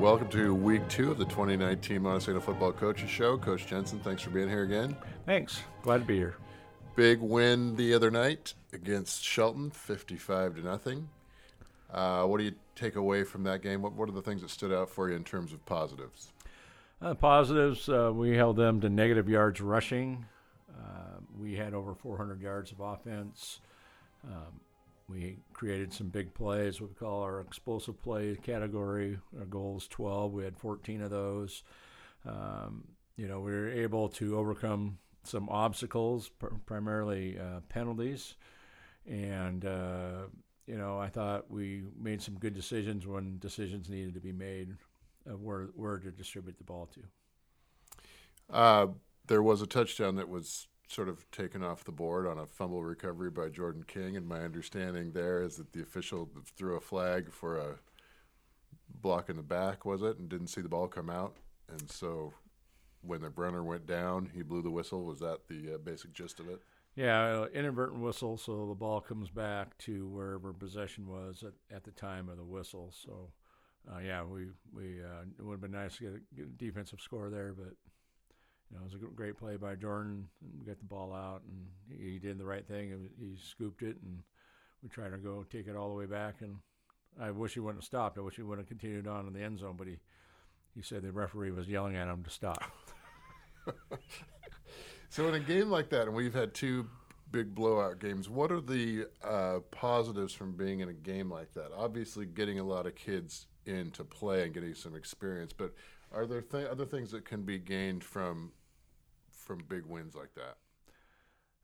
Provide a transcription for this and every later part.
Welcome to week two of the 2019 Montesano Football Coaches Show. Coach Jensen, thanks for being here again. Thanks. Glad to be here. Big win the other night against Shelton, 55 to nothing. Uh, what do you take away from that game? What, what are the things that stood out for you in terms of positives? Uh, positives, uh, we held them to negative yards rushing. Uh, we had over 400 yards of offense. Um, we created some big plays, what we call our explosive play category. Our goal is 12. We had 14 of those. Um, you know, we were able to overcome some obstacles, pr- primarily uh, penalties. And, uh, you know, I thought we made some good decisions when decisions needed to be made of where, where to distribute the ball to. Uh, there was a touchdown that was sort of taken off the board on a fumble recovery by Jordan King, and my understanding there is that the official threw a flag for a block in the back, was it, and didn't see the ball come out, and so when the runner went down, he blew the whistle. Was that the uh, basic gist of it? Yeah, uh, inadvertent whistle, so the ball comes back to wherever possession was at, at the time of the whistle. So, uh, yeah, we we uh, it would have been nice to get a defensive score there, but you know, it was a great play by Jordan. We got the ball out, and he did the right thing. He scooped it, and we tried to go take it all the way back. And I wish he wouldn't have stopped. I wish he wouldn't have continued on in the end zone, but he he said the referee was yelling at him to stop. so in a game like that, and we've had two big blowout games, what are the uh, positives from being in a game like that? Obviously, getting a lot of kids in to play and getting some experience, but are there th- other things that can be gained from from big wins like that?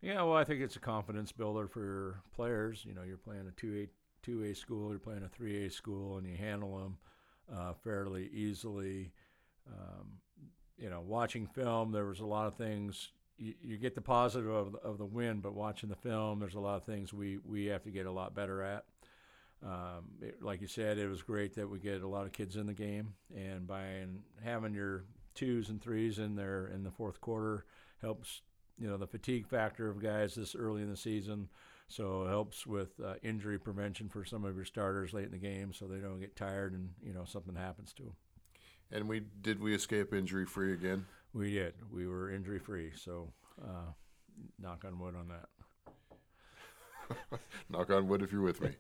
Yeah, well, I think it's a confidence builder for players. You know, you're playing a two A two A school, you're playing a three A school, and you handle them uh, fairly easily. Um, you know, watching film, there was a lot of things. You, you get the positive of, of the win, but watching the film, there's a lot of things we we have to get a lot better at. Um, it, like you said, it was great that we get a lot of kids in the game, and by having your twos and threes in there in the fourth quarter helps you know the fatigue factor of guys this early in the season. So it helps with uh, injury prevention for some of your starters late in the game so they don't get tired and you know something happens to them and we did we escape injury free again? We did. We were injury free so uh, knock on wood on that. Knock on wood if you're with me.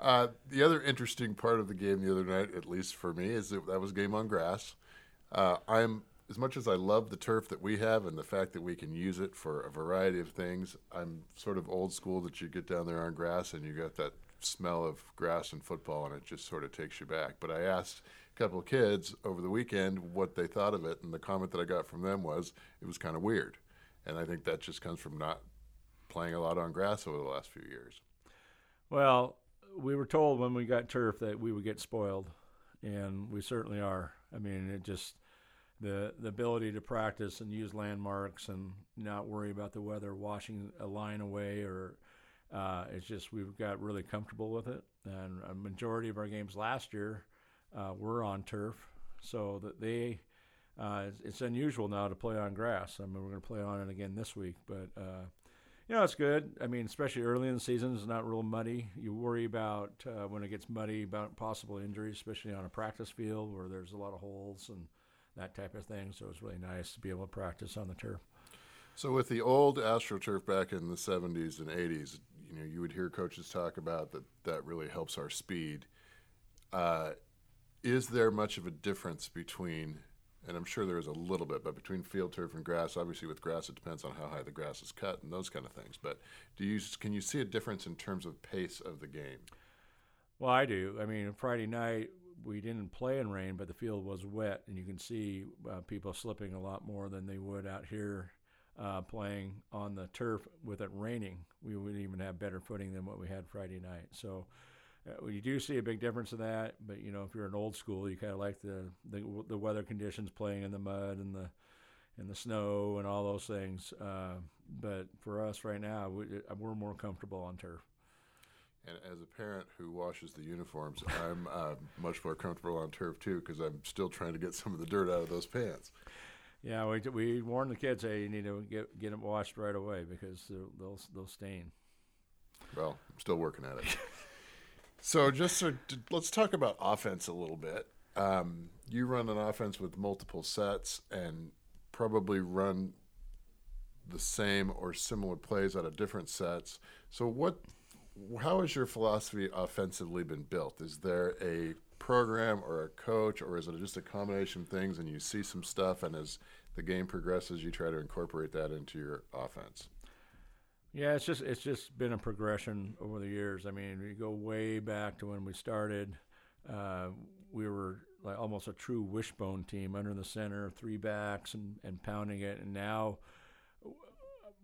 Uh, the other interesting part of the game the other night, at least for me, is that that was game on grass. Uh, I'm as much as I love the turf that we have and the fact that we can use it for a variety of things. I'm sort of old school that you get down there on grass and you got that smell of grass and football, and it just sort of takes you back. But I asked a couple of kids over the weekend what they thought of it, and the comment that I got from them was it was kind of weird. And I think that just comes from not playing a lot on grass over the last few years. Well, we were told when we got turf that we would get spoiled, and we certainly are. I mean, it just the the ability to practice and use landmarks and not worry about the weather washing a line away or uh, it's just we've got really comfortable with it. And a majority of our games last year uh, were on turf, so that they. Uh, it's, it's, unusual now to play on grass. I mean, we're going to play on it again this week, but uh, you know, it's good. I mean, especially early in the season, it's not real muddy. You worry about uh, when it gets muddy about possible injuries, especially on a practice field where there's a lot of holes and that type of thing. So it's really nice to be able to practice on the turf. So with the old AstroTurf back in the 70s and 80s, you know, you would hear coaches talk about that that really helps our speed. Uh, is there much of a difference between and I'm sure there is a little bit, but between field turf and grass, obviously with grass it depends on how high the grass is cut and those kind of things. But do you can you see a difference in terms of pace of the game? Well, I do. I mean, Friday night we didn't play in rain, but the field was wet, and you can see uh, people slipping a lot more than they would out here uh, playing on the turf with it raining. We wouldn't even have better footing than what we had Friday night. So uh, you do see a big difference in that, but you know if you're an old school, you kind of like the, the, the weather conditions, playing in the mud and the and the snow and all those things. Uh, but for us right now, we, uh, we're more comfortable on turf. And as a parent who washes the uniforms, I'm uh, much more comfortable on turf too because I'm still trying to get some of the dirt out of those pants. Yeah, we, we warn the kids, hey, you need to get get them washed right away because they'll, they'll stain. Well, I'm still working at it. So just so, let's talk about offense a little bit. um, you run an offense with multiple sets and probably run the same or similar plays out of different sets. So, what, how has your philosophy offensively been built? Is there a program or a coach, or is it just a combination of things and you see some stuff, and as the game progresses, you try to incorporate that into your offense? Yeah, it's just it's just been a progression over the years. I mean, we go way back to when we started. Uh, we were like almost a true wishbone team under the center, three backs and, and pounding it. And now,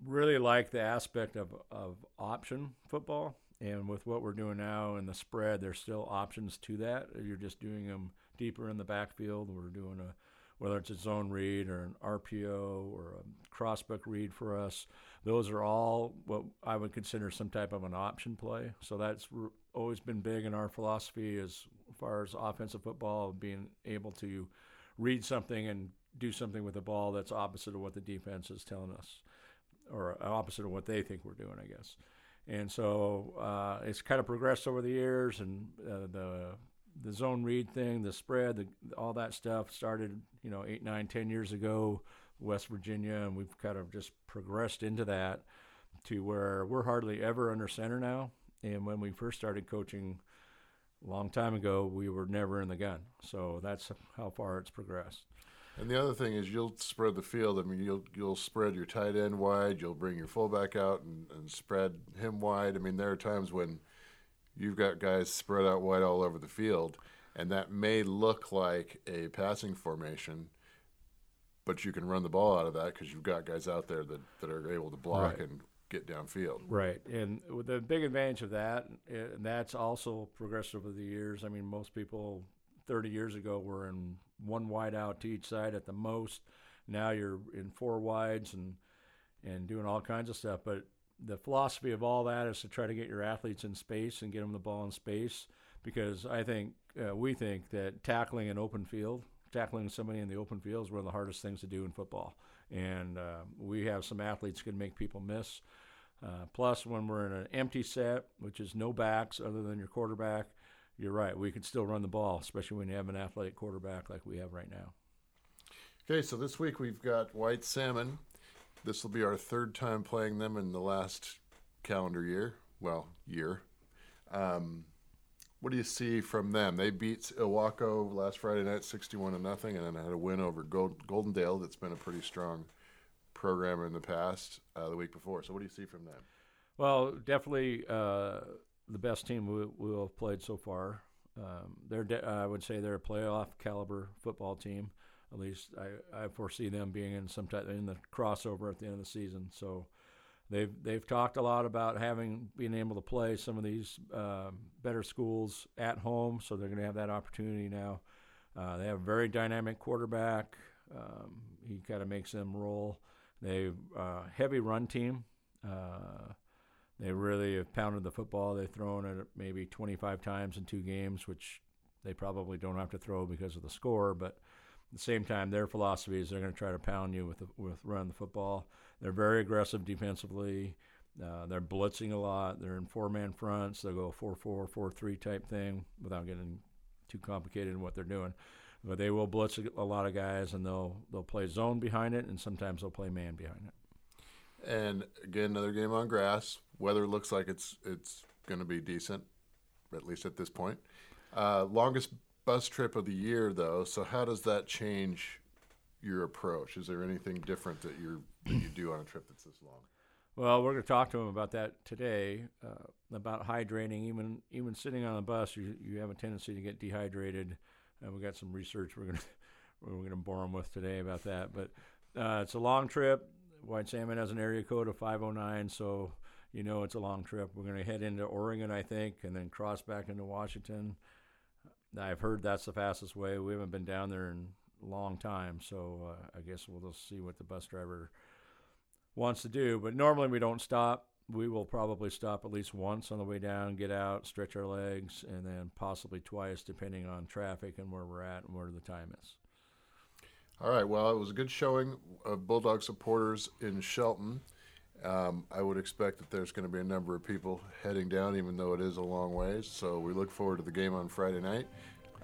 really like the aspect of, of option football. And with what we're doing now in the spread, there's still options to that. You're just doing them deeper in the backfield. We're doing a whether it's a zone read or an RPO or a crossbuck read for us. Those are all what I would consider some type of an option play. So that's always been big in our philosophy as far as offensive football, being able to read something and do something with the ball that's opposite of what the defense is telling us, or opposite of what they think we're doing, I guess. And so uh, it's kind of progressed over the years, and uh, the the zone read thing, the spread, the, all that stuff started, you know, eight, nine, ten years ago, West Virginia, and we've kind of just progressed into that to where we're hardly ever under center now. And when we first started coaching a long time ago, we were never in the gun. So that's how far it's progressed. And the other thing is you'll spread the field. I mean, you'll you'll spread your tight end wide. You'll bring your fullback out and, and spread him wide. I mean, there are times when – you've got guys spread out wide all over the field, and that may look like a passing formation, but you can run the ball out of that because you've got guys out there that, that are able to block right. and get downfield. Right, and the big advantage of that, and that's also progressed over the years. I mean, most people 30 years ago were in one wide out to each side at the most. Now you're in four wides and and doing all kinds of stuff. But the philosophy of all that is to try to get your athletes in space and get them the ball in space because I think uh, we think that tackling an open field, tackling somebody in the open field is one of the hardest things to do in football. And uh, we have some athletes can make people miss. Uh, plus, when we're in an empty set, which is no backs other than your quarterback, you're right. We can still run the ball, especially when you have an athletic quarterback like we have right now. Okay, so this week we've got White Salmon this will be our third time playing them in the last calendar year. Well, year. Um, what do you see from them? They beat Ilwaco last Friday night, sixty-one to nothing, and then had a win over Gold, Goldendale. That's been a pretty strong program in the past. Uh, the week before. So, what do you see from them? Well, definitely uh, the best team we, will have played so far. Um, they're, de- I would say, they're a playoff caliber football team. At least I, I foresee them being in some type in the crossover at the end of the season. So they've they've talked a lot about having being able to play some of these uh, better schools at home. So they're going to have that opportunity now. Uh, they have a very dynamic quarterback. Um, he kind of makes them roll. They uh, heavy run team. Uh, they really have pounded the football. They've thrown it maybe 25 times in two games, which they probably don't have to throw because of the score, but the same time, their philosophy is they're going to try to pound you with the, with run the football. They're very aggressive defensively. Uh, they're blitzing a lot. They're in four man fronts. They'll go 4 4, 4 3 type thing without getting too complicated in what they're doing. But they will blitz a lot of guys and they'll they'll play zone behind it and sometimes they'll play man behind it. And again, another game on grass. Weather looks like it's it's going to be decent, at least at this point. Uh, longest bus trip of the year, though. So how does that change your approach? Is there anything different that you that you do on a trip that's this long? Well, we're going to talk to him about that today. Uh, about hydrating, even even sitting on the bus, you you have a tendency to get dehydrated. And we got some research we're going to we're going to bore him with today about that. But uh, it's a long trip. White Salmon has an area code of 509, so you know it's a long trip. We're going to head into Oregon, I think, and then cross back into Washington. I've heard that's the fastest way. We haven't been down there in a long time, so uh, I guess we'll just see what the bus driver wants to do. But normally we don't stop. We will probably stop at least once on the way down, get out, stretch our legs, and then possibly twice, depending on traffic and where we're at and where the time is. All right. Well, it was a good showing of Bulldog supporters in Shelton. Um, I would expect that there's going to be a number of people heading down, even though it is a long ways. So we look forward to the game on Friday night.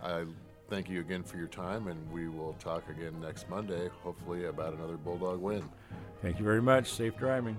I thank you again for your time, and we will talk again next Monday, hopefully about another Bulldog win. Thank you very much. Safe driving.